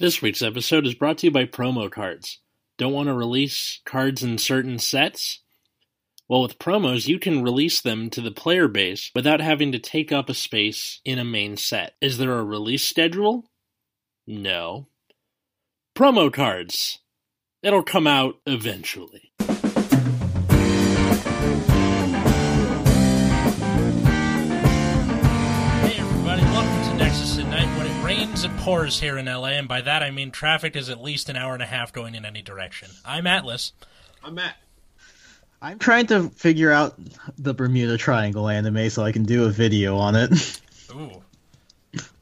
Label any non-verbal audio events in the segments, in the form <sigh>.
This week's episode is brought to you by promo cards. Don't want to release cards in certain sets? Well, with promos, you can release them to the player base without having to take up a space in a main set. Is there a release schedule? No. Promo cards. It'll come out eventually. When it it pours here in LA, and by that I mean traffic is at least an hour and a half going in any direction. I'm Atlas. I'm Matt. I'm trying to figure out the Bermuda Triangle anime so I can do a video on it. <laughs> Ooh.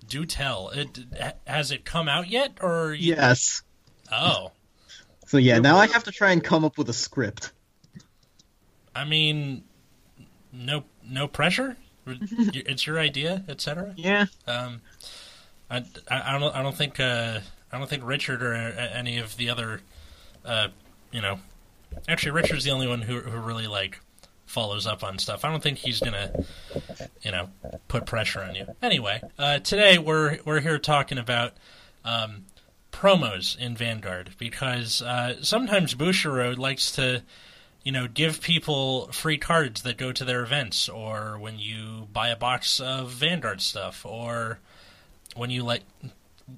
Do tell. It has it come out yet or you... yes. Oh. So yeah, now I have to try and come up with a script. I mean no no pressure? <laughs> it's your idea, etc. Yeah. Um I, I, don't I don't think uh I don't think Richard or any of the other uh you know Actually, Richard's the only one who who really like follows up on stuff. I don't think he's gonna, you know, put pressure on you. Anyway, uh, today we're we're here talking about um, promos in Vanguard because uh, sometimes Bushiroad likes to, you know, give people free cards that go to their events, or when you buy a box of Vanguard stuff, or when you like.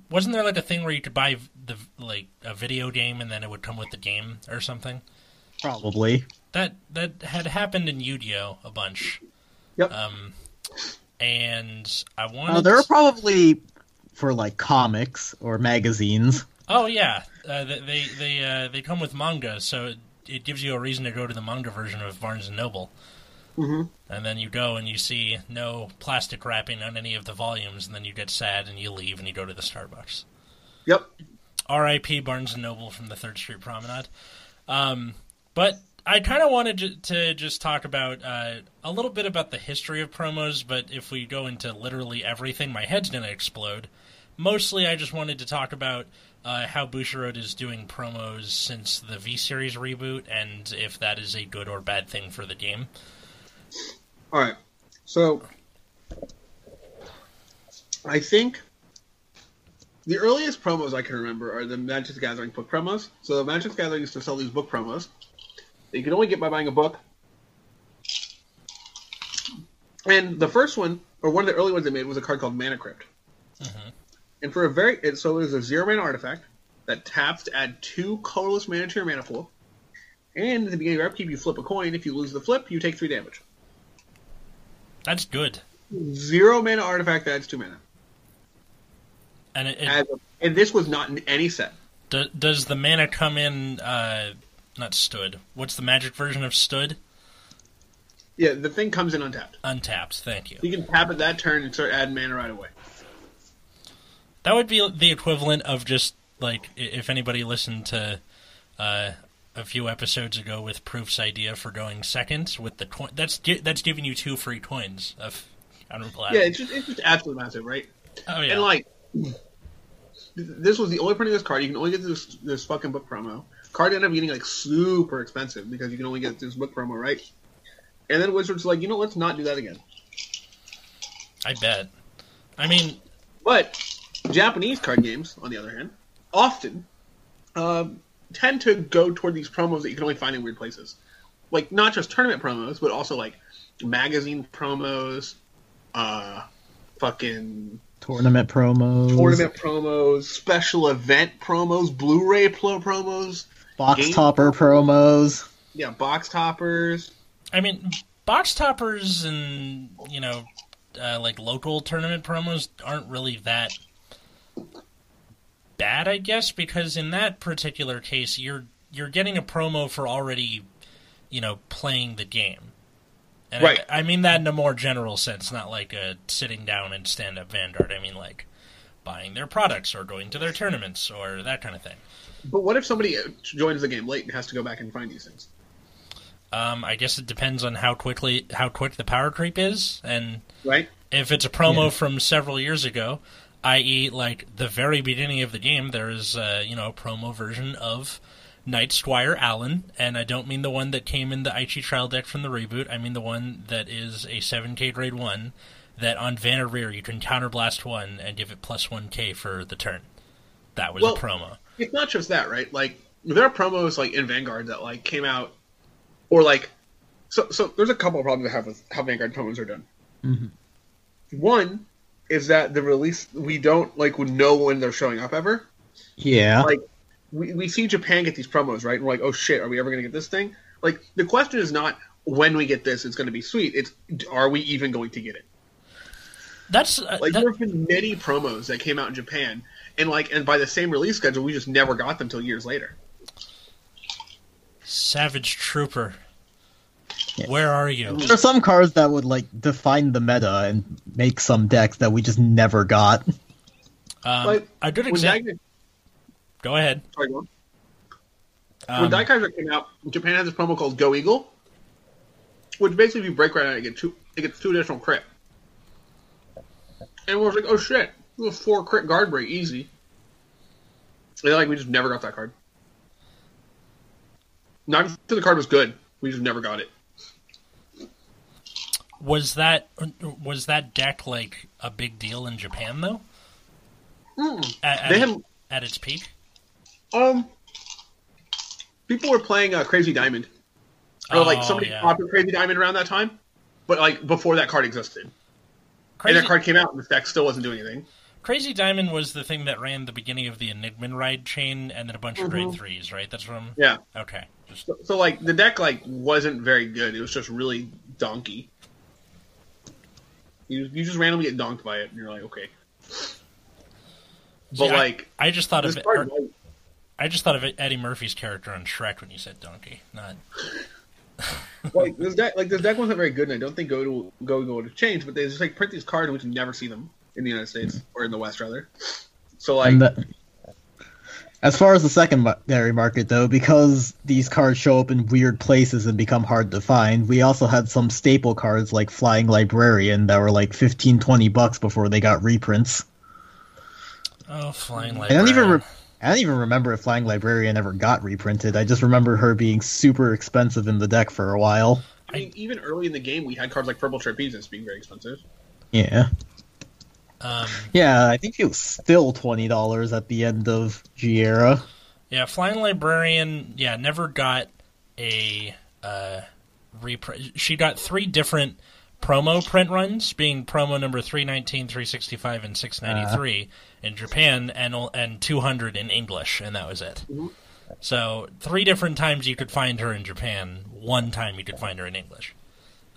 Wasn't there like a thing where you could buy the like a video game and then it would come with the game or something? Probably. That that had happened in Yu-Gi-Oh a bunch. Yep. Um, and I wanted. Uh, there are probably for like comics or magazines. Oh yeah, uh, they they uh, they come with manga, so it, it, gives you a reason to go to the manga version of Barnes and Noble. Mm-hmm. And then you go and you see no plastic wrapping on any of the volumes, and then you get sad and you leave and you go to the Starbucks. Yep. R.I.P. Barnes and Noble from the Third Street Promenade. Um, but I kind of wanted to, to, just talk about uh, a little bit about the history of promos, but if we go into literally everything, my head's going to explode. Mostly, I just wanted to talk about uh, how Bushiroad is doing promos since the V Series reboot, and if that is a good or bad thing for the game. All right. So, I think the earliest promos I can remember are the Magic the Gathering book promos. So, the Magic the Gathering used to sell these book promos that you can only get by buying a book. And the first one, or one of the early ones they made, was a card called Mana Crypt. Mm-hmm. And for a very, it, so it was a zero mana artifact that taps to add two colorless mana to your mana pool. And at the beginning of your upkeep, you flip a coin. If you lose the flip, you take three damage. That's good. Zero mana artifact that adds two mana. And it, it a, and this was not in any set. Do, does the mana come in? Uh, not stood. What's the magic version of stood? Yeah, the thing comes in untapped. Untapped. Thank you. You can tap it that turn and start adding mana right away. That would be the equivalent of just like if anybody listened to uh, a few episodes ago with Proof's idea for going second with the coin. That's that's giving you two free coins of Honorable Yeah, it's just it's just absolutely massive, right? Oh yeah. And like, this was the only printing of this card. You can only get this this fucking book promo. Card ended up getting like super expensive because you can only get this book promo, right? And then Wizards like, you know, let's not do that again. I bet. I mean, but Japanese card games, on the other hand, often um, tend to go toward these promos that you can only find in weird places, like not just tournament promos, but also like magazine promos, uh, fucking tournament promos, tournament promos, special event promos, Blu-ray pro- promos, box game topper promos. Yeah, box toppers. I mean, box toppers and you know, uh, like local tournament promos aren't really that bad, I guess, because in that particular case, you're you're getting a promo for already, you know, playing the game. And right. I, I mean that in a more general sense, not like a sitting down and stand up Vanguard. I mean like buying their products or going to their tournaments or that kind of thing. But what if somebody joins the game late and has to go back and find these things? Um, I guess it depends on how quickly how quick the power creep is, and right. If it's a promo yeah. from several years ago, i.e., like the very beginning of the game, there is uh, you know a promo version of Knight Squire Allen, and I don't mean the one that came in the Aichi trial deck from the reboot. I mean the one that is a 7K grade one that on Vanner Rear you can counterblast one and give it plus 1K for the turn. that was Well- a promo. it's not just that, right? Like there are promos like in Vanguard that like came out, or like so. So there's a couple of problems I have with how Vanguard promos are done. Mhm. One is that the release we don't like know when they're showing up ever. Yeah. Like we, we see Japan get these promos, right? And we're like, oh shit, are we ever gonna get this thing? Like the question is not when we get this, it's gonna be sweet. It's are we even going to get it? That's uh, Like that- there have been many promos that came out in Japan, and like and by the same release schedule, we just never got them till years later. Savage Trooper. Yeah. Where are you? There are some cards that would like define the meta and make some decks that we just never got. Um, Like, a good When example. Go ahead. sorry, go on. Um, when Daikaiser came out, Japan has this promo called Go Eagle, which basically if you break right out, it gets two, it gets two additional crit. And we was like, oh shit, it was four crit guard break, easy. And like we just never got that card. Not because the card was good, we just never got it. Was that was that deck like a big deal in Japan though? Mm. At, at, have at its peak. um, people were playing uh, Crazy Diamond, or like Oh, somebody yeah. popped Crazy Diamond around that time, but like before that card existed. Crazy, And that card came out, and the deck still wasn't doing anything. Crazy Diamond was the thing that ran the beginning of the Enigma ride chain, and then a bunch of grade threes, right? That's from Yeah. okay. Just So, so like the deck like wasn't very good. It was just really donkey. You you just randomly get donked by it, and you're like, okay. But See, like I just thought of card, or- I just thought of Eddie Murphy's character on Shrek when you said donkey. Not <laughs> like this deck, like this deck wasn't very good, and I don't think go to go go to change. But they just like print these cards, and we can never see them in the United States or in the West, rather. So like, And the- as far as the secondary market, though, because these cards show up in weird places and become hard to find, we also had some staple cards like Flying Librarian that were like 15, 20 bucks before they got reprints. oh flying I don't even re- I don't even remember if Flying Librarian ever got reprinted. I just remember her being super expensive in the deck for a while. I mean, even early in the game, we had cards like Purple Trapezes being very expensive. Yeah. Um, Yeah, I think it was still twenty dollars at the end of G era. yeah flying librarian yeah never got a uh, reprint. She got three different promo print runs, being promo number 319, 365, and 693 in Japan, and and 200 in English, and that was it. So three different times you could find her in Japan. One time you could find her in English.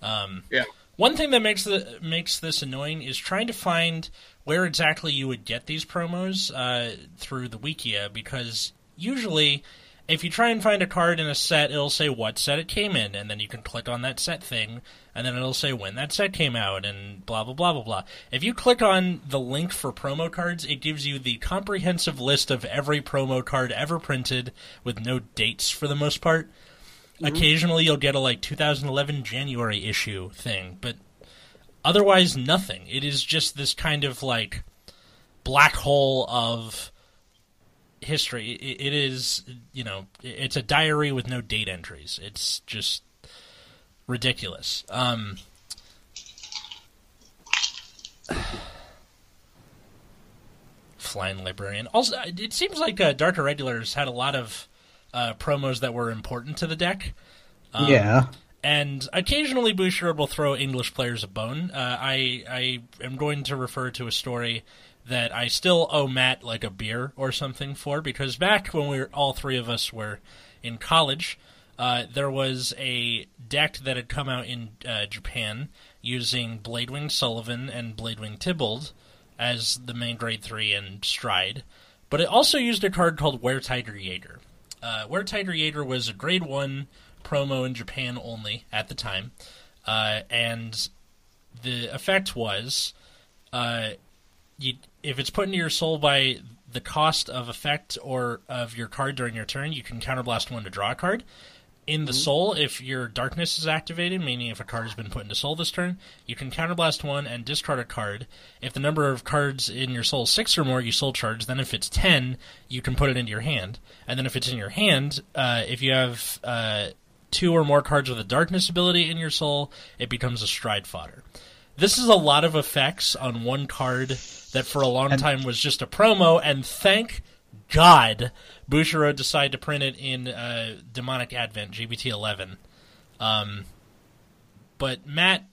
Um, Yeah. One thing that makes the makes this annoying is trying to find where exactly you would get these promos uh, through the Wikia because usually if you try and find a card in a set, it'll say what set it came in, and then you can click on that set thing, and then it'll say when that set came out, and blah blah blah blah blah. If you click on the link for promo cards, it gives you the comprehensive list of every promo card ever printed with no dates for the most part. Occasionally, you'll get a like 2011 January issue thing, but otherwise, nothing. It is just this kind of like black hole of history. It, it is, you know, it's a diary with no date entries. It's just ridiculous. Um, <sighs> Flying Librarian. Also, it seems like uh, Dark Irregulars had a lot of uh, promos that were important to the deck. Um, yeah. and occasionally Bushiroad will throw English players a bone. Uh, I I am going to refer to a story that I still owe Matt like a beer or something for because back when we were all three of us were in college, uh, there was a deck that had come out in uh, Japan using Bladewing Sullivan and Bladewing Tybalt as the main grade three and Stride, but it also used a card called Were Tiger Jaeger. Uh, Were Tiger Jaeger was a grade one promo in Japan only at the time, uh, and the effect was, uh, you, if it's put into your soul by the cost of effect or of your card during your turn, you can counterblast one to draw a card. In the soul, if your darkness is activated, meaning if a card has been put into soul this turn, you can counterblast one and discard a card. If the number of cards in your soul is six or more, you soul charge. Then if it's ten, you can put it into your hand. And then if it's in your hand, uh, if you have uh, two or more cards with a darkness ability in your soul, it becomes a stride fodder. This is a lot of effects on one card that for a long And- time was just a promo, and thank God Bushiroad decided to print it in uh, Demonic Advent GBT 11. Um, but Matt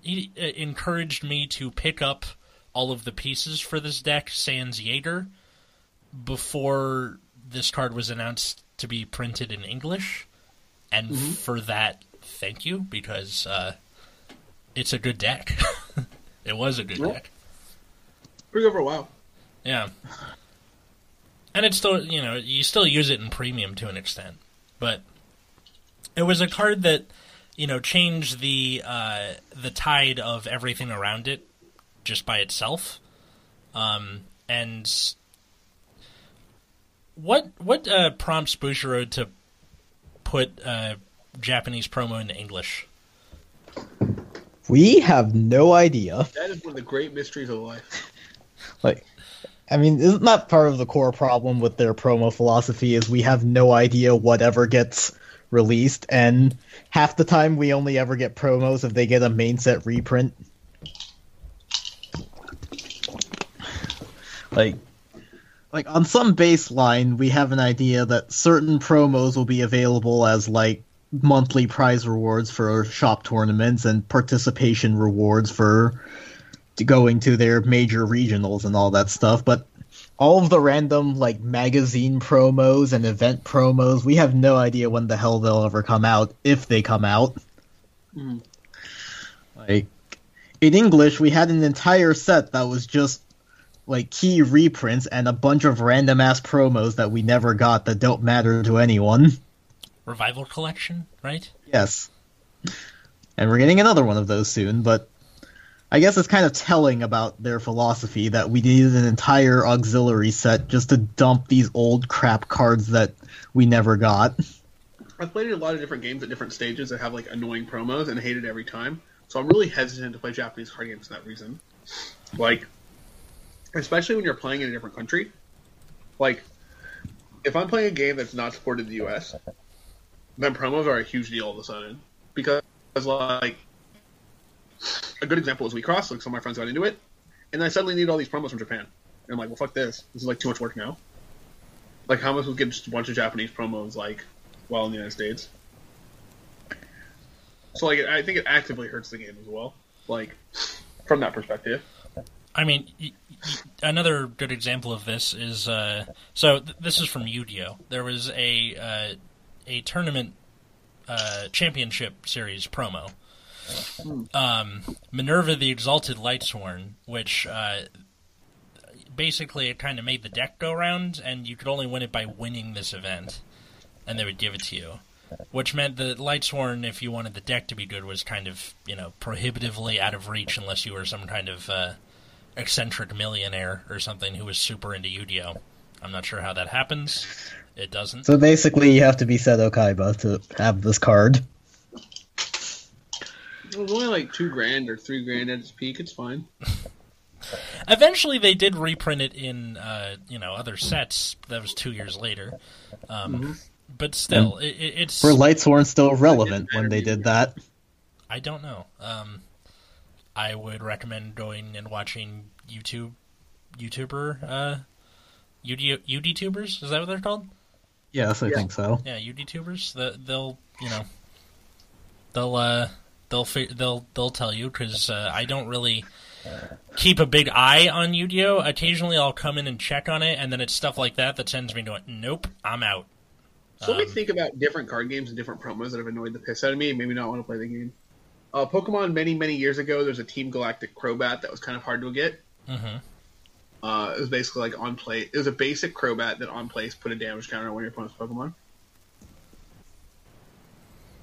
he uh, encouraged me to pick up all of the pieces for this deck, sans Jaeger, before this card was announced to be printed in English. And Mm-hmm. for that, thank you, because uh, it's a good deck. <laughs> it was a good Yeah. deck. Pretty good for a while. Yeah. <laughs> And it's still, you know, you still use it in premium to an extent. But it was a card that, you know, changed the uh, the tide of everything around it just by itself. Um, and what what uh, prompts Bushiroad to put uh, Japanese promo into English? We have no idea. That is one of the great mysteries of life. I mean, isn't that part of the core problem with their promo philosophy? Is we have no idea whatever gets released, and half the time we only ever get promos if they get a main set reprint. Like, like on some baseline, we have an idea that certain promos will be available as like monthly prize rewards for shop tournaments and participation rewards for to going to their major regionals and all that stuff, but all of the random like magazine promos and event promos, we have no idea when the hell they'll ever come out if they come out. Mhm. Like in English, we had an entire set that was just like key reprints and a bunch of random ass promos that we never got that don't matter to anyone. Revival Collection, right? Yes. And we're getting another one of those soon, but I guess it's kind of telling about their philosophy that we needed an entire auxiliary set just to dump these old crap cards that we never got. <laughs> I've played a lot of different games at different stages that have like annoying promos and hate it every time. So I'm really hesitant to play Japanese card games for that reason. Like, especially when you're playing in a different country. Like, if I'm playing a game that's not supported in the U.S., then promos are a huge deal all of a sudden because like a good example is WIXOSS. Like some of my friends got into it, and I suddenly need all these promos from Japan. And I'm like, well, fuck this. This is like too much work now. Like, how am I supposed to get just a bunch of Japanese promos like while in the United States? So like, I think it actively hurts the game as well. Like from that perspective. I mean, another good example of this is uh, so th- this is from Yu-Gi-Oh. There was a uh, a tournament uh, championship series promo. Um, Minerva the Exalted Lightsworn, which uh, basically it kind of made the deck go round, and you could only win it by winning this event, and they would give it to you. Which meant that Lightsworn, if you wanted the deck to be good, was kind of you know prohibitively out of reach unless you were some kind of uh, eccentric millionaire or something who was super into Yu-Gi-Oh. I'm not sure how that happens. It doesn't. So basically, you have to be Seto Kaiba to have this card. It was only like two grand or three grand at its peak. It's fine. <laughs> Eventually, they did reprint it in uh, you know other sets. That was two years later. Um, But still, it, it, it's Were Lightsworn still relevant when they did that? I don't know. Um, I would recommend going and watching YouTube YouTuber uh, UD UDTubers. Is that what they're called? Yes, I Yeah. think so. Yeah, UDTubers. The, they'll you know they'll uh, they'll they'll they'll tell you because uh, I don't really keep a big eye on Yu-Gi-Oh. Occasionally, I'll come in and check on it, and then it's stuff like that that sends me going, "Nope, I'm out." So let me Um, think about different card games and different promos that have annoyed the piss out of me and maybe not want to play the game. Uh, Pokemon many, many years ago, there's a Team Galactic Crobat that was kind of hard to get. mhm. Uh, it was basically like on play. It was a basic Crobat that on place put a damage counter on one of your opponent's Pokemon.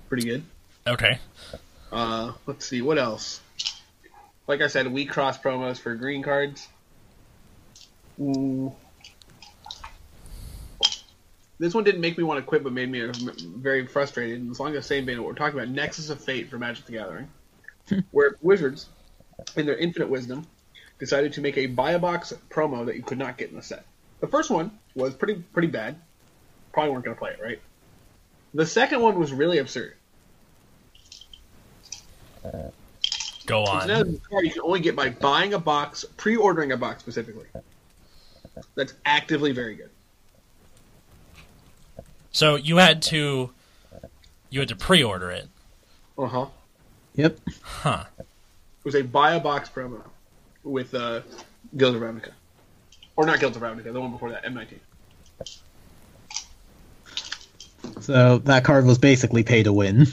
Pretty good. Okay. Uh, let's see what else. Like I said, WIXOSS promos for green cards. Ooh. This one didn't make me want to quit, but made me uh, very frustrated. And as long as the same vein of what we're talking about, Nexus of Fate for Magic the Gathering, <laughs> where Wizards, in their infinite wisdom, decided to make a buy a box promo that you could not get in the set. The first one was pretty pretty bad. Probably weren't going to play it, right? The second one was really absurd. Go It's on. another card you can only get by buying a box, pre-ordering a box specifically. That's actively very good. So you had to you had to pre-order it, Uh huh. Yep. huh? It was a buy a box promo with uh, Guild of Ravnica, or not Guild of Ravnica, the one before that, M19. So that card was basically pay to win,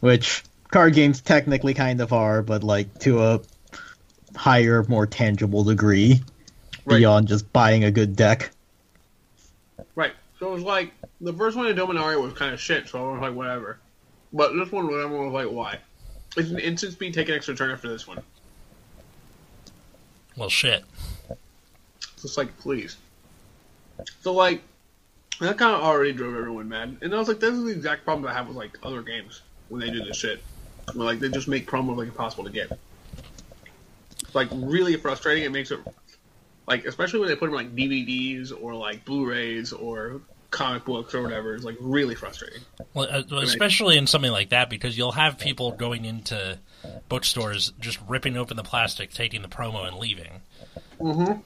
which card games technically kind of are, but like to a higher, more tangible degree Right. beyond just buying a good deck. Right. So it was like the first one in Dominaria was kind of shit, so I was like, whatever. But this one, everyone was like, why? It's an instant speed, take an extra turn after this one. Well, shit. It's just like, please. So like, that kind of already drove everyone mad, and I was like, this is the exact problem I have with like other games when they do this shit. Like they just make promos like impossible to get. It's like really frustrating. It makes it like, especially when they put them like DVDs or like Blu-rays or comic books or whatever. It's like really frustrating. Well, uh, especially in something like that, because you'll have people going into bookstores just ripping open the plastic, taking the promo, and leaving. Mm-hmm.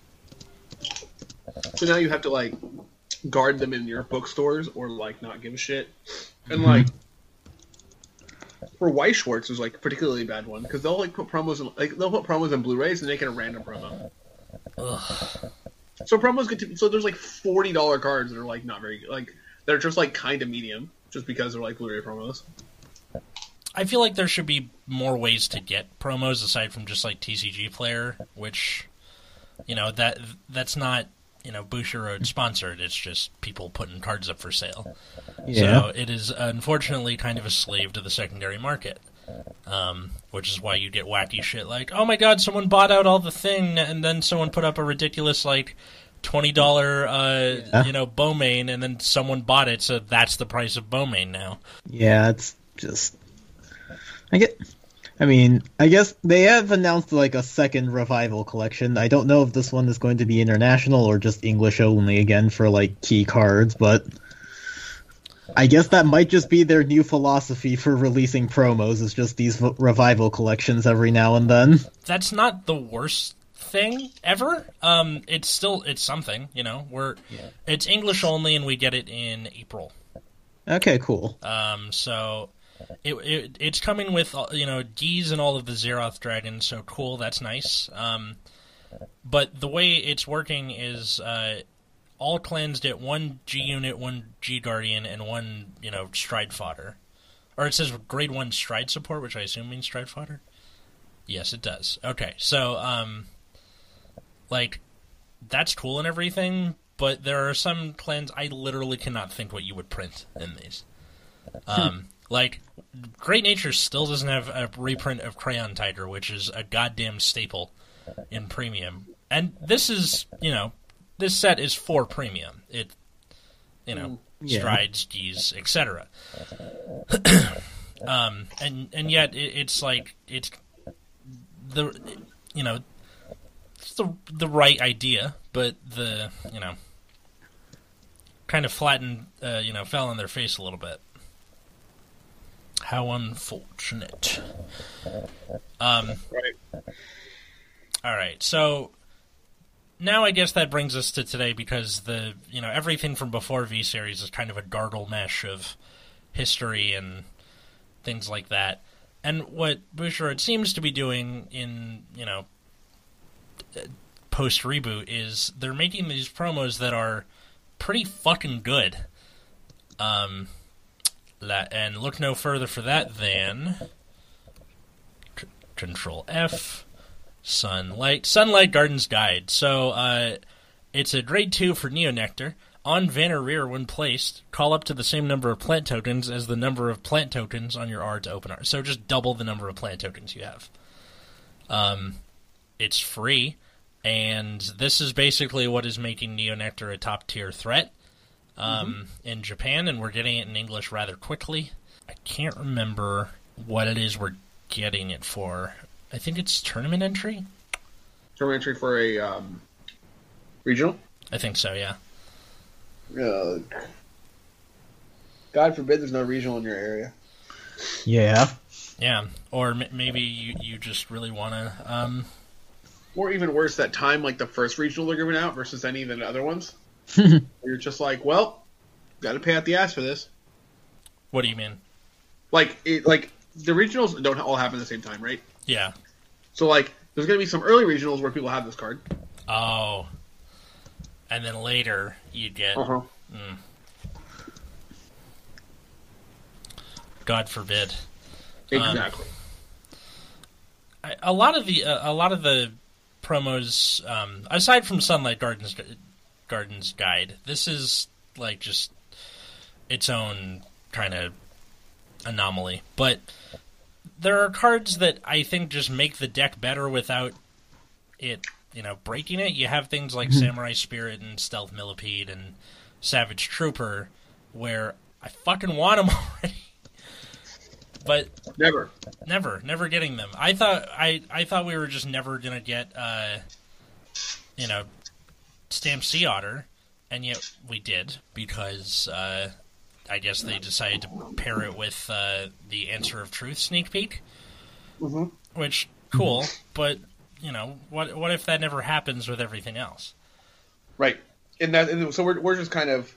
So now you have to like guard them in your bookstores or like not give a shit. And like for Weiss Schwarz was like a particularly bad one because they'll like put promos in like they'll put promos in Blu-rays and make it a random promo. Ugh. So promos get to, so there's like forty dollar cards that are like not very good, like they're just like kind of medium just because they're like Blu-ray promos. I feel like there should be more ways to get promos aside from just like TCG Player, which you know that that's not you know Bushiroad sponsored. It's just people putting cards up for sale. Yeah. So it is unfortunately kind of a slave to the secondary market. Um, which is why you get wacky shit like, oh my god, someone bought out all the thing, and then someone put up a ridiculous like twenty dollar, uh, Yeah. you know, Bowmain, and then someone bought it, so that's the price of Bowmain now. Yeah, it's just. I get. I mean, I guess they have announced like a second revival collection. I don't know if this one is going to be international or just English only again for like key cards, but I guess that might just be their new philosophy for releasing promos. Is just these v- revival collections every now and then. that's not the worst thing ever. Um, it's still it's something, you know. We're it's English only, and we get it in April. Okay, cool. Um, so it, it it's coming with uh, you know Geese and all of the Zeroth dragons. So cool, that's nice. Um, but the way it's working is uh, all clans get one G unit, one G guardian, and one you know stride fodder. Or it says grade one stride support, which I assume means stride fodder. Yes, it does. Okay, so um, like that's cool and everything, but there are some clans I literally cannot think what you would print in these. <laughs> Um, like Great Nature still doesn't have a reprint of Crayon Tiger, which is a goddamn staple in premium. And this is, you know, this set is for premium. It, you know, Yeah. strides, G's, etc. <coughs> um, and and yet it, it's like it's the, you know, it's the the right idea, but the you know, kind of flattened, uh, you know, fell on their face a little bit. How unfortunate. Um, Right. all right, so now I guess that brings us to today because the you know everything from before V series is kind of a gargle mesh of history and things like that. And what Bushiroad seems to be doing in you know post reboot is they're making these promos that are pretty fucking good. Um, and look no further for that than C- Control F. Sunlight Sunlight Gardens Guide. So uh, it's a grade two for Neonectar. On Vanner Rear, when placed, call up to the same number of plant tokens as the number of plant tokens on your R to open R. So just double the number of plant tokens you have. Um, it's free, and this is basically what is making Neonectar a top tier threat um, in Japan, and we're getting it in English rather quickly. I can't remember what it is we're getting it for. I think it's tournament entry. Tournament entry for a um, regional. I think so, yeah. Uh, God forbid there's no regional in your area. Yeah. Yeah, or m- maybe you, you just really want to. Um, Or even worse, that time like the first regional they're giving out versus any of the other ones. <laughs> You're just like, well, got to pay out the ass for this. What do you mean? Like it, like the regionals don't all happen at the same time, right? Yeah. So like, there's gonna be some early regionals where people have this card. Oh. And then later you get huh. God forbid. Exactly. I, a lot of the uh, a lot of the promos um, aside from Sunlight Gardens Gardens Guide, this is like just its own kind of anomaly. But there are cards that I think just make the deck better without it, you know, breaking it. You have things like Samurai Spirit and Stealth Millipede and Savage Trooper, where I fucking want them <laughs> already. But Never. never, never getting them. I thought I I thought we were just never gonna get uh, you know, Stamp Sea Otter, and yet we did because uh, I guess they decided to pair it with uh, the Answer of Truth sneak peek, Mhm. which cool, but you know what? What if that never happens with everything else? Right. And that. And so we're we're just kind of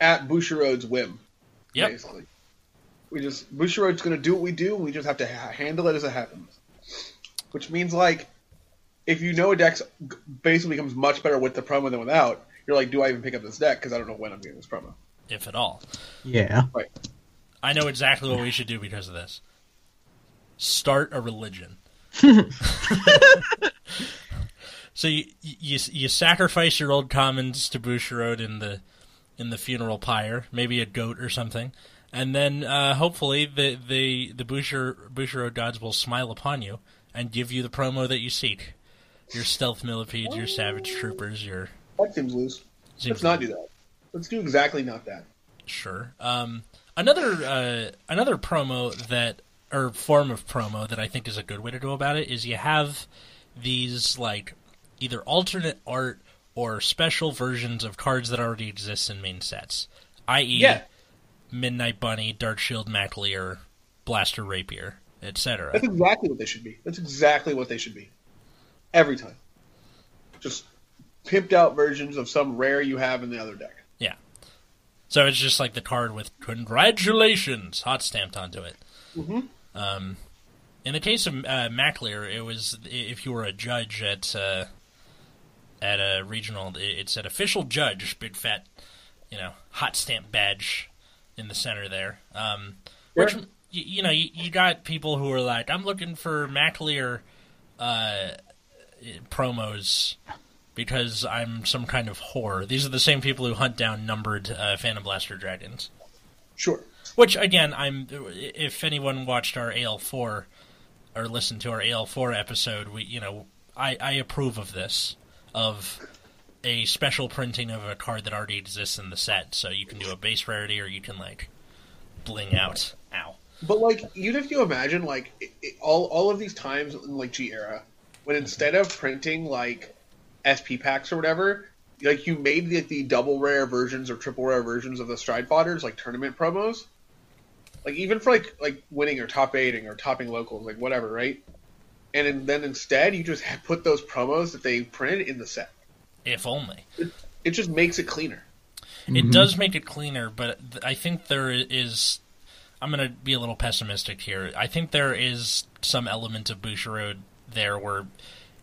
at Bushiroad's whim. Yep. Basically. We just Bushiroad's going to do what we do, and we just have to ha- handle it as it happens. Which means like, if you know a deck basically becomes much better with the promo than without, you're like, do I even pick up this deck because I don't know when I'm getting this promo. If at all. Yeah. Right. I know exactly what we should do because of this. Start a religion. <laughs> so you, you you sacrifice your old commons to Bushiroad in the in the funeral pyre, maybe a goat or something, and then uh, hopefully the the the Bushir, Bushiroad gods will smile upon you and give you the promo that you seek. Your stealth millipedes, your savage troopers, your That seems loose. seems Let's not do that. Let's do exactly not that. Sure. Um, another uh, another promo that or form of promo that I think is a good way to go about it is you have these like either alternate art or special versions of cards that already exist in main sets, i.e., Yeah. Midnight Bunny, Dark Shield, Mac Lir, Blaster Rapier, etc. That's exactly what they should be. That's exactly what they should be. Every time. Just pimped out versions of some rare you have in the other deck. Yeah. So it's just like the card with "Congratulations" hot stamped onto it. Mhm. Um, in the case of uh, Mac Lir, it was if you were a judge at uh, at a regional, it said official judge, big fat, you know, hot stamp badge in the center there. Um, which you, you know, you, you got people who are like, I'm looking for Mac Lir uh, promos because I'm some kind of whore. These are the same people who hunt down numbered uh, Phantom Blaster dragons. Sure. Which again, I'm if anyone watched our AL4 or listened to our AL4 episode, we you know I I approve of this of a special printing of a card that already exists in the set, so you can do a base rarity or you can like bling out. Ow. But like, even if you imagine like it, it, all all of these times in like G era, when instead of printing like SP packs or whatever, like you made the, the double rare versions or triple rare versions of the Stride Fodders like tournament promos, like even for like like winning or top eighting or topping locals, like whatever, right? And then- then instead you just put those promos that they printed in the set. If only. It just makes it cleaner. Mm-hmm. It does make it cleaner, but I think there is. I'm going to be a little pessimistic here. I think there is some element of Bushiroad there where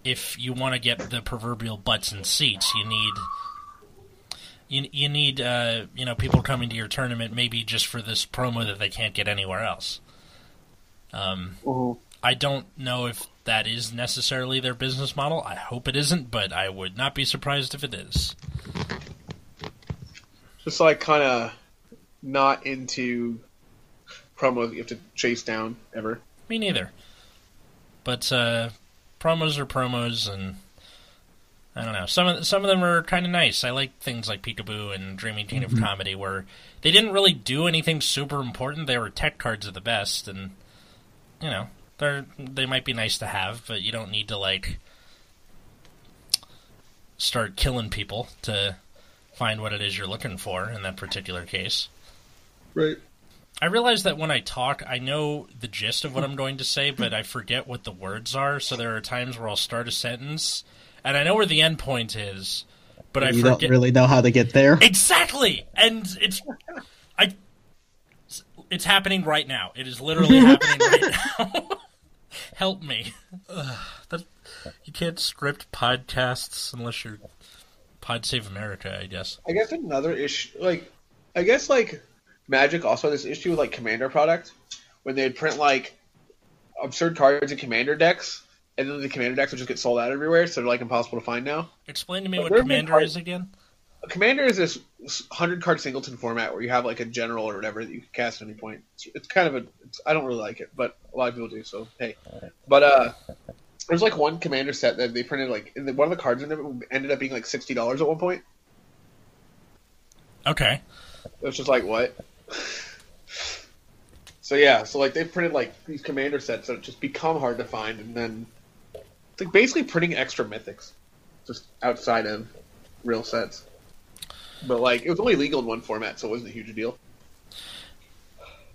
if you want to get the proverbial butts and seats, you need. You, you need uh, you know people coming to your tournament maybe just for this promo that they can't get anywhere else. Um, I don't know if that is necessarily their business model. I hope it isn't, but I would not be surprised if it is. Just like kind of not into promos that you have to chase down ever. Me neither. But uh, promos are promos, and I don't know. Some of some of them are kind of nice. I like things like Peekaboo and Dreaming Teen of Comedy, where they didn't really do anything super important. They were tech cards at the best, and you know they're they might be nice to have, but you don't need to like start killing people to find what it is you're looking for in that particular case. Right. I realize that when I talk, I know the gist of what I'm going to say, but I forget what the words are. So there are times where I'll start a sentence, and I know where the end point is, but I you forget don't really know how to get there. exactly, and it's I. It's happening right now. It is literally happening right <laughs> now. <laughs> Help me. Ugh, that, you can't script podcasts unless you're Pod Save America, I guess. I guess another issue, like, I guess like Magic also had this issue with like Commander product when they'd print like absurd cards in Commander decks, and then the Commander decks would just get sold out everywhere, so they're like impossible to find now. Explain to me what where are the Commander is again. Commander is this hundred card singleton format where you have like a general or whatever that you can cast at any point. It's, it's kind of a it's, I don't really like it, but a lot of people do. So hey, but uh, there's like one Commander set that they printed like the, one of the cards in it ended up being like sixty dollars at one point. Okay. It was just like what? So yeah, so like they printed like these commander sets that just become hard to find, and then it's like basically printing extra mythics, just outside of real sets. But like it was only legal in one format, so it wasn't a huge deal.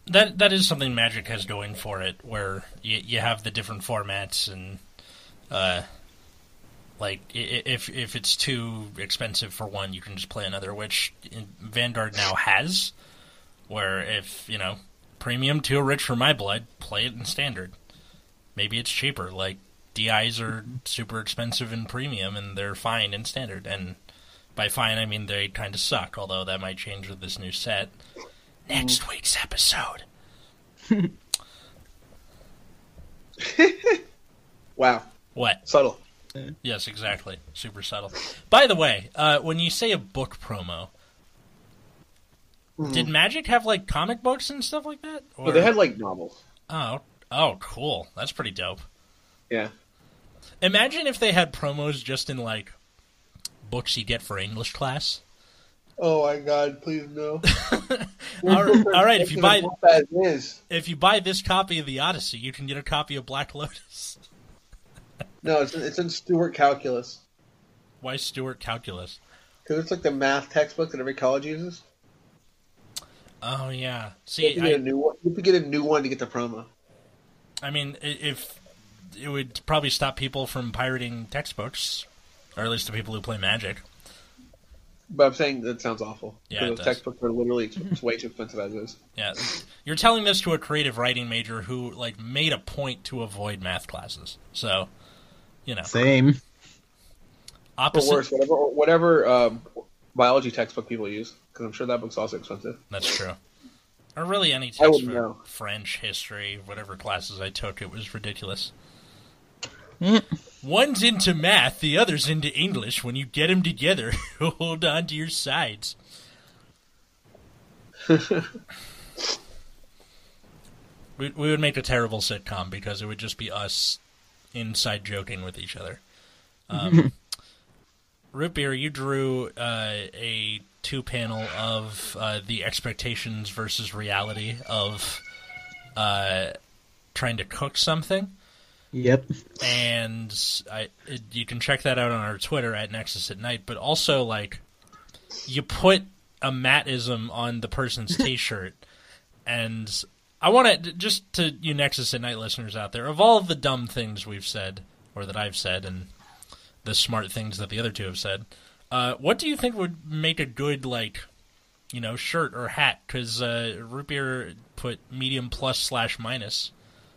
That that is something Magic has going for it, where you you have the different formats and, uh, like if if it's too expensive for one, you can just play another, which Vanguard now has. Where if you know premium too rich for my blood, play it in standard. Maybe it's cheaper. Like DIs are super expensive in premium, and they're fine in standard. And by fine, I mean they kind of suck. Although that might change with this new set. Next week's episode. <laughs> Wow, What? subtle. Yes, exactly. Super subtle. By the way, uh, when you say a book promo, did mm-hmm. Magic have like comic books and stuff like that? Or... But they had like novels. Oh, oh, cool. That's pretty dope. Yeah, Imagine if they had promos just in like books you get for English class. Oh my god, please no. <laughs> All right- all right, if you <laughs> buy-. If you buy this copy of the Odyssey, you can get a copy of Black Lotus. <laughs> No, it's in, it's in Stewart Calculus Why Stewart Calculus? because it's like the math textbook that every college uses. Oh yeah. You See, have to get I, a new one. You have to get a new one to get the promo. I mean, if it would probably stop people from pirating textbooks, or at least the people who play Magic. But I'm saying that sounds awful. Yeah, Because it those does. textbooks are literally it's way too expensive as is. <laughs> Yeah, you're telling this to a creative writing major who like made a point to avoid math classes. So, you know, Same. Or opposite. worse, whatever whatever um, biology textbook people use, because I'm sure that book's also expensive. That's true. Or really any I text wouldn't for know. French, history, whatever classes I took, it was ridiculous. Mm. One's into math, the other's into English. When you get them together, <laughs> hold on to your sides. <laughs> we, we would make a terrible sitcom because it would just be us inside joking with each other. Um, <laughs> Root Beer, you drew uh, a two panel of uh, the expectations versus reality of uh, trying to cook something Yep. and I it, you can check that out on our Twitter at Nexus at Night. But also, like, you put a Mattism on the person's <laughs> T-shirt, and I want to just to you Nexus at Night listeners out there, of all of the dumb things we've said or that I've said, and the smart things that the other two have said, uh, what do you think would make a good like? You know, shirt or hat, because uh, Root Beer put medium plus slash minus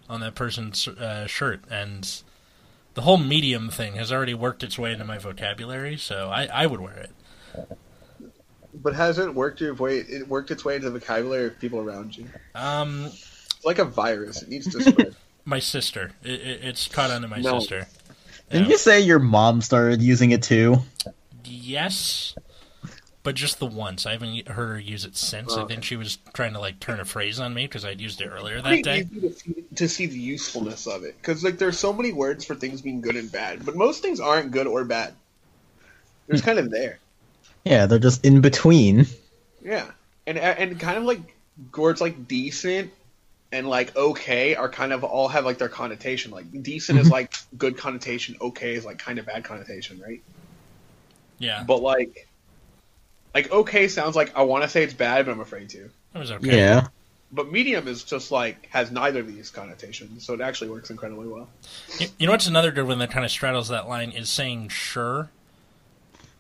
on that person's uh, shirt, and the whole medium thing has already worked its way into my vocabulary, so I, I would wear it. But has it worked your way? It worked its way into the vocabulary of people around you. Um, It's like a virus; it needs to spread. <laughs> my sister, it, it, it's caught onto my No. sister. Didn't Yeah. you say your mom started using it too? Yes, but just the once. I haven't heard her use it since. I Okay. think she was trying to like turn a phrase on me because I'd used it earlier that day. to see, to see the usefulness of it because like there's so many words for things being good and bad, but most things aren't good or bad. They're just kind of there. Yeah, they're just in between. Yeah, and and kind of like words like decent and like okay are kind of all have like their connotation. Like decent is mm-hmm. like good connotation, okay is like kind of bad connotation, right? Yeah, But like, like okay sounds like I want to say it's bad, but I'm afraid to. it was okay. Yeah. But medium is just like has neither of these connotations, so it actually works incredibly well. You, you know what's another good one that kind of straddles that line is saying sure,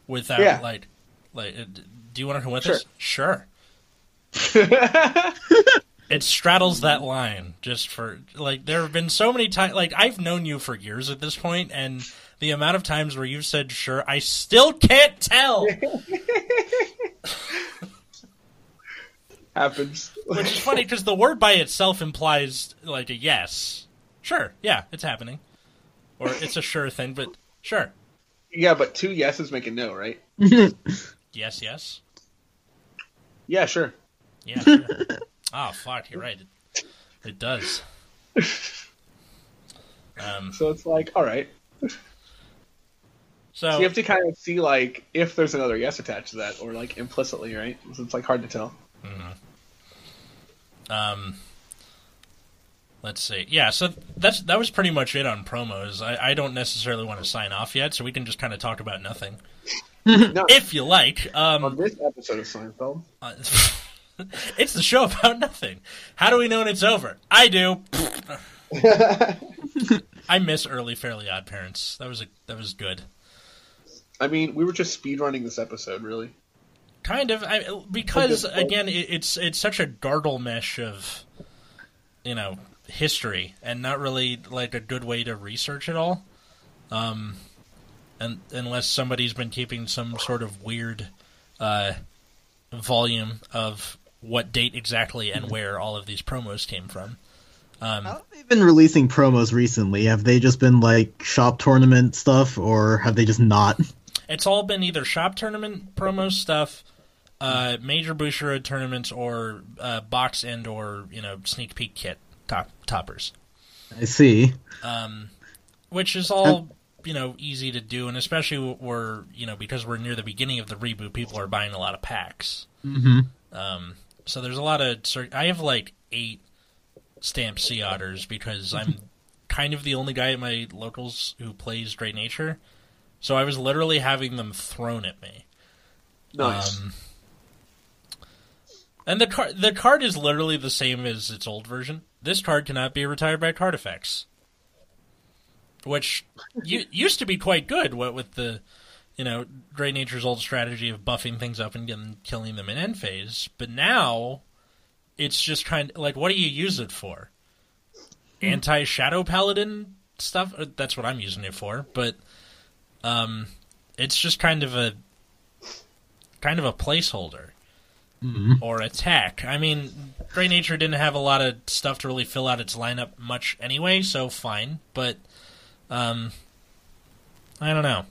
without Yeah. like like. uh, Do you want to come with Sure. us? Sure. <laughs> It straddles that line just for like there have been so many times like I've known you for years at this point and the amount of times where you've said sure I still can't tell <laughs> Happens. which is funny because the word by itself implies like a yes sure yeah it's happening or it's a sure thing but sure yeah, but two yeses make a no, right? <laughs> yes yes Yeah, sure. yeah sure. oh fuck you're right it, it does <laughs> um So it's like, all right. So So you have to kind of see like if there's another yes attached to that, or like implicitly, right? So it's like hard to tell. Um, let's see. Yeah, so that's that was pretty much it on promos. I, I don't necessarily want to sign off yet, so we can just kind of talk about nothing <laughs> No, if you like. on Um, this episode of Seinfeld, uh, <laughs> it's the show about nothing. How do we know when it's over? I do. <laughs> I miss early Fairly Odd Parents. That was a that was good. I mean, we were just speedrunning this episode, really. Kind of, I, because again, it, it's it's such a gargle mesh of, you know, history, and not really like a good way to research it all. Um, and unless somebody's been keeping some sort of weird, uh, volume of what date exactly and where all of these promos came from. Um, How have they been releasing promos recently? Have they just been like shop tournament stuff, or have they just not? <laughs> It's all been either shop tournament promo stuff, uh, major Bushiroad tournaments, or uh, box and or you know sneak peek kit top toppers, I see. um, which is all you know easy to do, and especially we're you know because we're near the beginning of the reboot, people are buying a lot of packs. hmm Um, so there's a lot of I have like eight stamp sea otters because I'm <laughs> kind of the only guy at my locals who plays Great Nature. So I was literally having them thrown at me. Nice. Um, and the card the card is literally the same as its old version. This card cannot be retired by card effects, which used to be quite good. What with the you know Great Nature's old strategy of buffing things up and getting, killing them in end phase, but now it's just kind of like what do you use it for? Anti Shadow Paladin stuff. Uh, That's what I'm using it for, but um, it's just kind of a kind of a placeholder hmm or attack. I mean, Great Nature didn't have a lot of stuff to really fill out its lineup much anyway, so fine. But um, I don't know.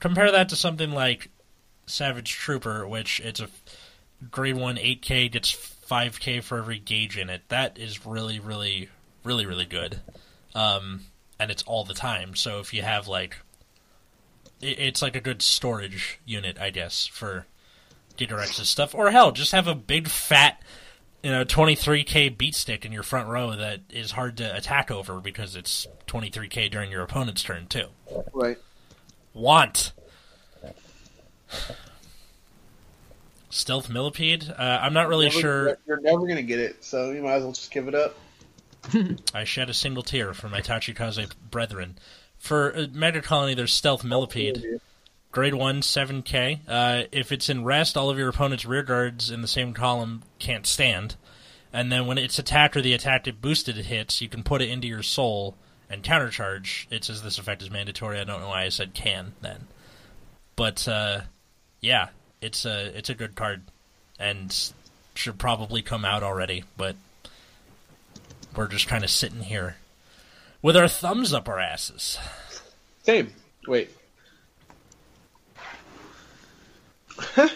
Compare that to something like Savage Trooper, which it's a grade one 8K gets 5K for every gauge in it. That is really, really, really, really good. Um, and it's all the time. So if you have like, it's like a good storage unit, I guess, for Gigarex's stuff, or hell, just have a big fat, you know, 23k beat stick in your front row that is hard to attack over because it's 23k during your opponent's turn too. right. Want stealth millipede? Uh, I'm not really Never- sure. You're never gonna get it, so you might as well just give it up. <laughs> I shed a single tear for my Tachikaze brethren. For uh, Mega Colony, there's stealth millipede. Grade 1, 7k. Uh, if it's in rest, all of your opponent's rear guards in the same column can't stand. And then when it's attacked or the attacked it boosted hits, you can put it into your soul and countercharge. It says this effect is mandatory. I don't know why I said can then. But uh, yeah, it's a it's a good card and should probably come out already, but we're just kind of sitting here with our thumbs up our asses. Same. Wait. <laughs>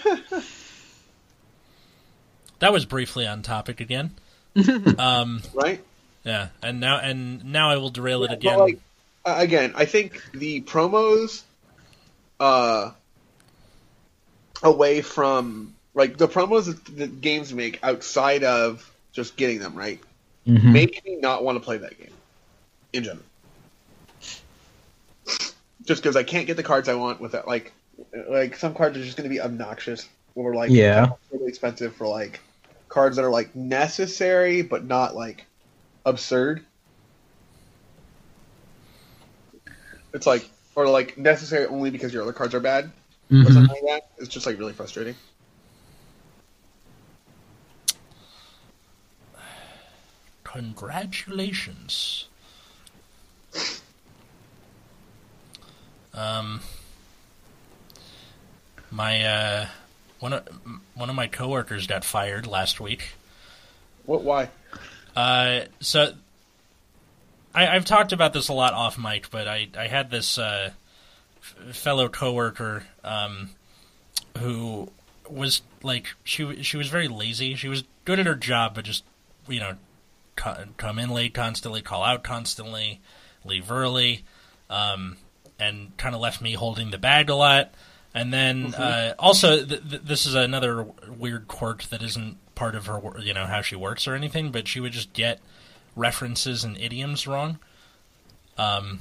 That was briefly on topic again. <laughs> um, Right. yeah, and now and now I will derail it again. Like, uh, again, I think the promos, uh, away from like the promos that the games make outside of just getting them right, hmm make me not want to play that game in general. Just because I can't get the cards I want with that, like, like some cards are just going to be obnoxious or like Yeah. really expensive for like cards that are like necessary but not like absurd. It's like or like necessary only because your other cards are bad. or Mhm. something like that. It's just like really frustrating. Congratulations. Um, my uh, one of one of my coworkers got fired last week. What? Why? Uh, so I, I've talked about this a lot off mic, but I I had this uh, f- fellow coworker um, who was like she she was very lazy. She was good at her job, but just you know co- come in late constantly, call out constantly, leave early, um, and kind of left me holding the bag a lot. And then uh, also, th- th- this is another weird quirk that isn't part of her, you know, how she works or anything. But she would just get references and idioms wrong. Um,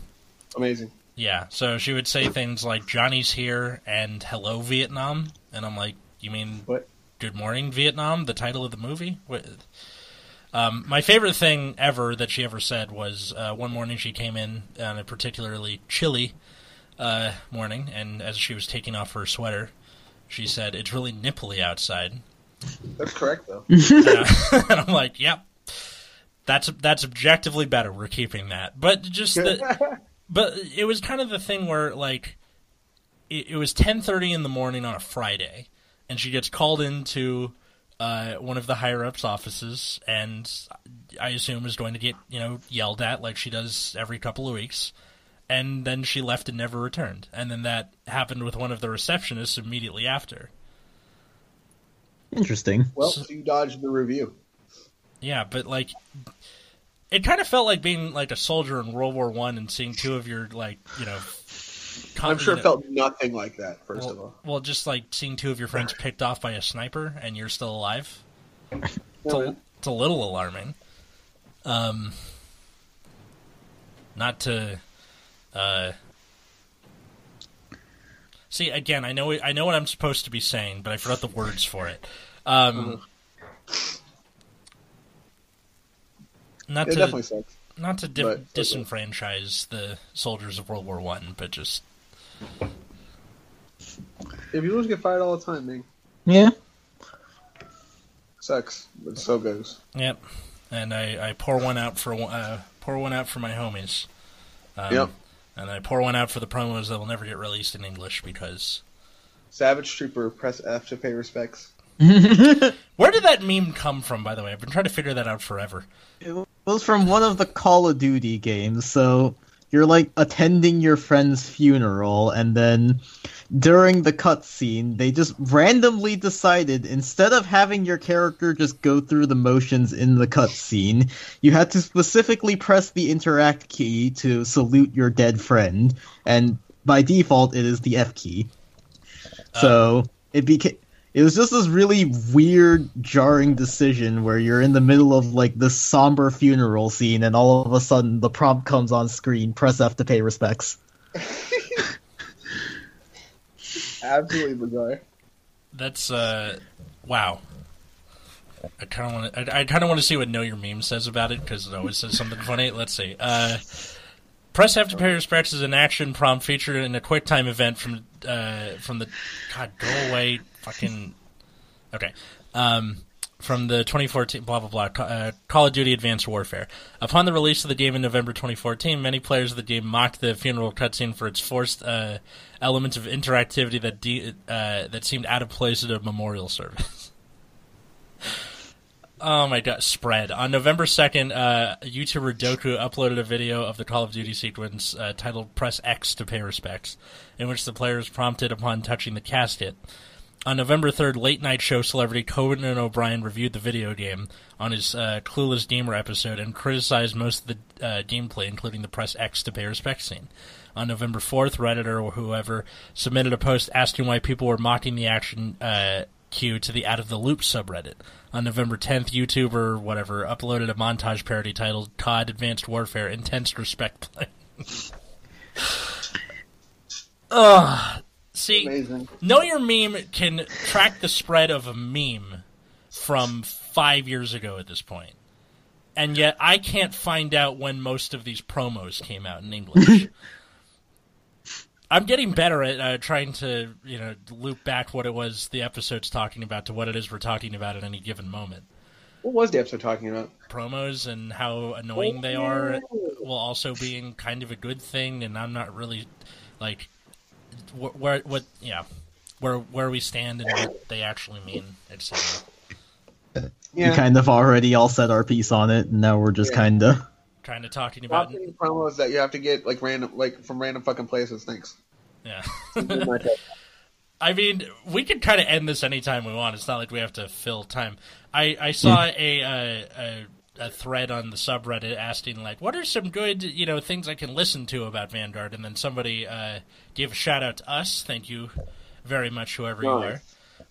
Amazing. yeah, so she would say things like "Johnny's here" and "Hello Vietnam," and I'm like, "You mean What? Good Morning Vietnam?" The title of the movie. What? Um, my favorite thing ever that she ever said was uh, one morning she came in on a particularly chilly uh, morning, and as she was taking off her sweater, she said, "It's really nipply outside." That's correct though. Uh, <laughs> <laughs> and I'm like, "Yep, that's that's objectively better. We're keeping that." But just the, <laughs> but it was kind of the thing where like it, it was 10:30 in the morning on a Friday and she gets called into uh, one of the higher ups offices and I assume is going to get, you know, yelled at like she does every couple of weeks. And then she left and never returned. And then that happened with one of the receptionists immediately after. Interesting. well, so you dodged the review. Yeah, but like it kind of felt like being like a soldier in World War 1 and seeing two of your like, you know, con- I'm sure you it felt nothing like that. First well, of all, well, just like seeing two of your friends <sighs> picked off by a sniper and you're still alive. <laughs> It's, a, it's a little alarming. Um, not to, uh, see again. I know I know what I'm supposed to be saying, but I forgot the words for it. Um, not it to definitely sucks. not to di- but it's okay. disenfranchise the soldiers of World War One, but just If you lose get fired all the time, man, Yeah. sucks. But so goes. Yep, and I, I pour one out for one- uh, pour one out for my homies. Um, Yep. And I pour one out for the promos that will never get released in English because Savage Trooper, press F to pay respects. <laughs> where did that meme come from? By the way, I've been trying to figure that out forever. It was from one of the Call of Duty games. So you're like attending your friend's funeral, and then during the cutscene, they just randomly decided instead of having your character just go through the motions in the cutscene, you had to specifically press the interact key to salute your dead friend, and by default, it is the F key. So uh, it became. It was just this really weird, jarring decision where you're in the middle of like this somber funeral scene, and all of a sudden the prompt comes on screen: press F to pay respects. <laughs> Absolutely bizarre. That's uh, wow. I kind of want to. I, I kind of want to see what Know Your Meme says about it because it always says something funny. Let's see. Uh, press F to pay respects is an action prompt featured in a QuickTime event from uh, from the God go away fucking okay um, from the 2014 blah blah blah uh, Call of Duty Advanced Warfare. Upon the release of the game in November 2014, many players of the game mocked the funeral cutscene for its forced uh, elements of interactivity that de- uh, that seemed out of place at a memorial service. <laughs> Oh my god, spread. On November 2nd, uh, YouTuber Doku uploaded a video of the Call of Duty sequence uh, titled Press X to Pay Respects, in which the player is prompted upon touching the casket. On November 3rd, late night show celebrity Conan O'Brien reviewed the video game on his uh, Clueless Gamer episode and criticized most of the uh, gameplay, including the Press X to Pay respect scene. On November 4th, Redditor or whoever submitted a post asking why people were mocking the action uh, cue to the Out of the Loop subreddit. On November 10th, YouTuber, whatever uploaded a montage parody titled COD Advanced Warfare Intense Respect Play. <laughs> Ugh. See, Amazing. Know Your Meme can track the spread of a meme from five years ago at this. And yet I can't find out when most of these promos came out in English. <laughs> I'm getting better at uh, trying to you know loop back what it was the episode's talking about to what it is we're talking about at any given moment. What was the episode talking about? Promos and how annoying they are, while also being kind of a good thing. And I'm not really like wh- where what yeah where where we stand and what they actually mean, etc. We kind of already all said our piece on it, and now we're just Yeah. kind of. Kind to talking about Stop getting promos that you have to get like random, like from random fucking places. Thanks. yeah. <laughs> I mean, we could kind of end this anytime we want. It's not like we have to fill time. I, I saw a, uh, a a thread on the subreddit asking like, "What are some good you know things I can listen to about Vanguard?" And then somebody uh, gave a shout out to us. Thank you very much, whoever you are.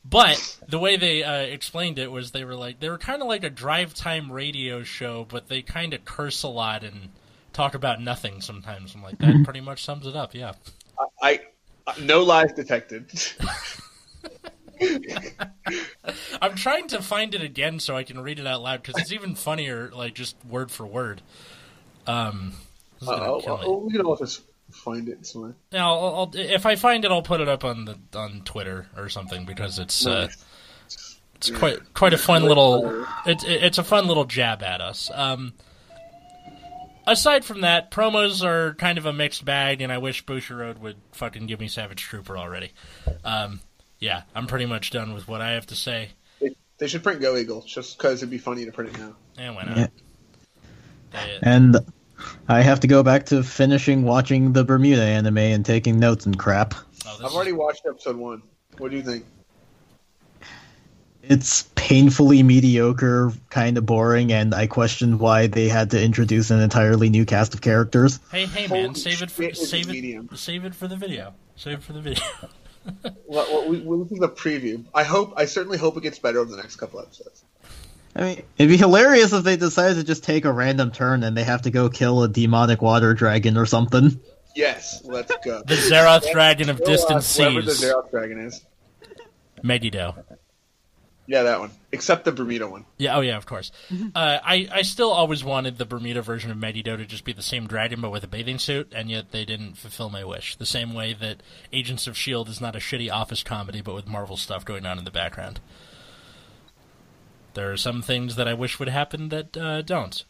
But the way they uh, explained it was they were like they were kind of like a drive time radio show, but they kind of curse a lot and talk about nothing sometimes. I'm like that <laughs> pretty much sums it up. Yeah. I, I no lies detected. <laughs> <laughs> I'm trying to find it again so I can read it out loud because it's even funnier, like just word for word. Um, this is gonna Uh-oh. kill me. We can all just find it somewhere. Now, I'll, I'll, if I find it, I'll put it up on the on Twitter or something because it's uh, Nice. it's quite quite a fun little <laughs> it's it's a fun little jab at us. Um, aside from that, promos are kind of a mixed bag, and I wish Bushiroad would fucking give me Savage Trooper already. Um, yeah, I'm pretty much done with what I have to say. They, they should print Go Eagle just because it'd be funny to print it now. And why not? Yeah. They- uh, And I have to go back to finishing watching the Bermuda anime and taking notes and crap. oh, I've is- already watched episode one. What do you think? It's painfully mediocre, kind of boring, and I question why they had to introduce an entirely new cast of characters. Hey, hey, man, Holy save it for save it, medium. save it for the video. Save it for the video. <laughs> <laughs> Well, well, we, we, this is a preview. I hope. I certainly hope it gets better over the next couple episodes. I mean, it'd be hilarious if they decided to just take a random turn and they have to go kill a demonic water dragon or something. Yes, let's go. The Zeroth Dragon of Go Distant on, Whoever the Seas, Xerox dragon is. Megiddo. Yeah, that one. Except the Bermuda one. Yeah, oh yeah, of course. <laughs> Uh, I I still always wanted the Bermuda version of Megiddo to just be the same dragon but with a bathing suit, and yet they didn't fulfill my wish. The same way that Agents of Shield is not a shitty office comedy, but with Marvel stuff going on in the background. There are some things that I wish would happen that uh, don't.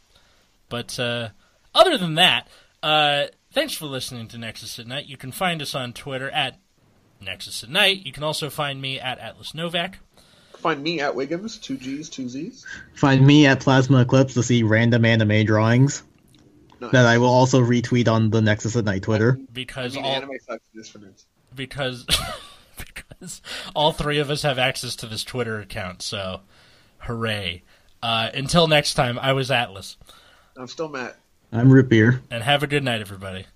But uh, other than that, uh, thanks for listening to Nexus at Night. You can find us on Twitter at Nexus at Night. You can also find me at Atlas Novack. Find me at Wiggums, two G's, two Z's. Find me at Plasma Eclipse to see random anime drawings Nice. that I will also retweet on the Nexus at Night Twitter. I Because mean, all anime sucks in this for nerds. because <laughs> because all three of us have access to this Twitter account. So, hooray! Uh, until next time, I was Atlas, I'm still Matt. I'm Root Beer. and have a good night, everybody.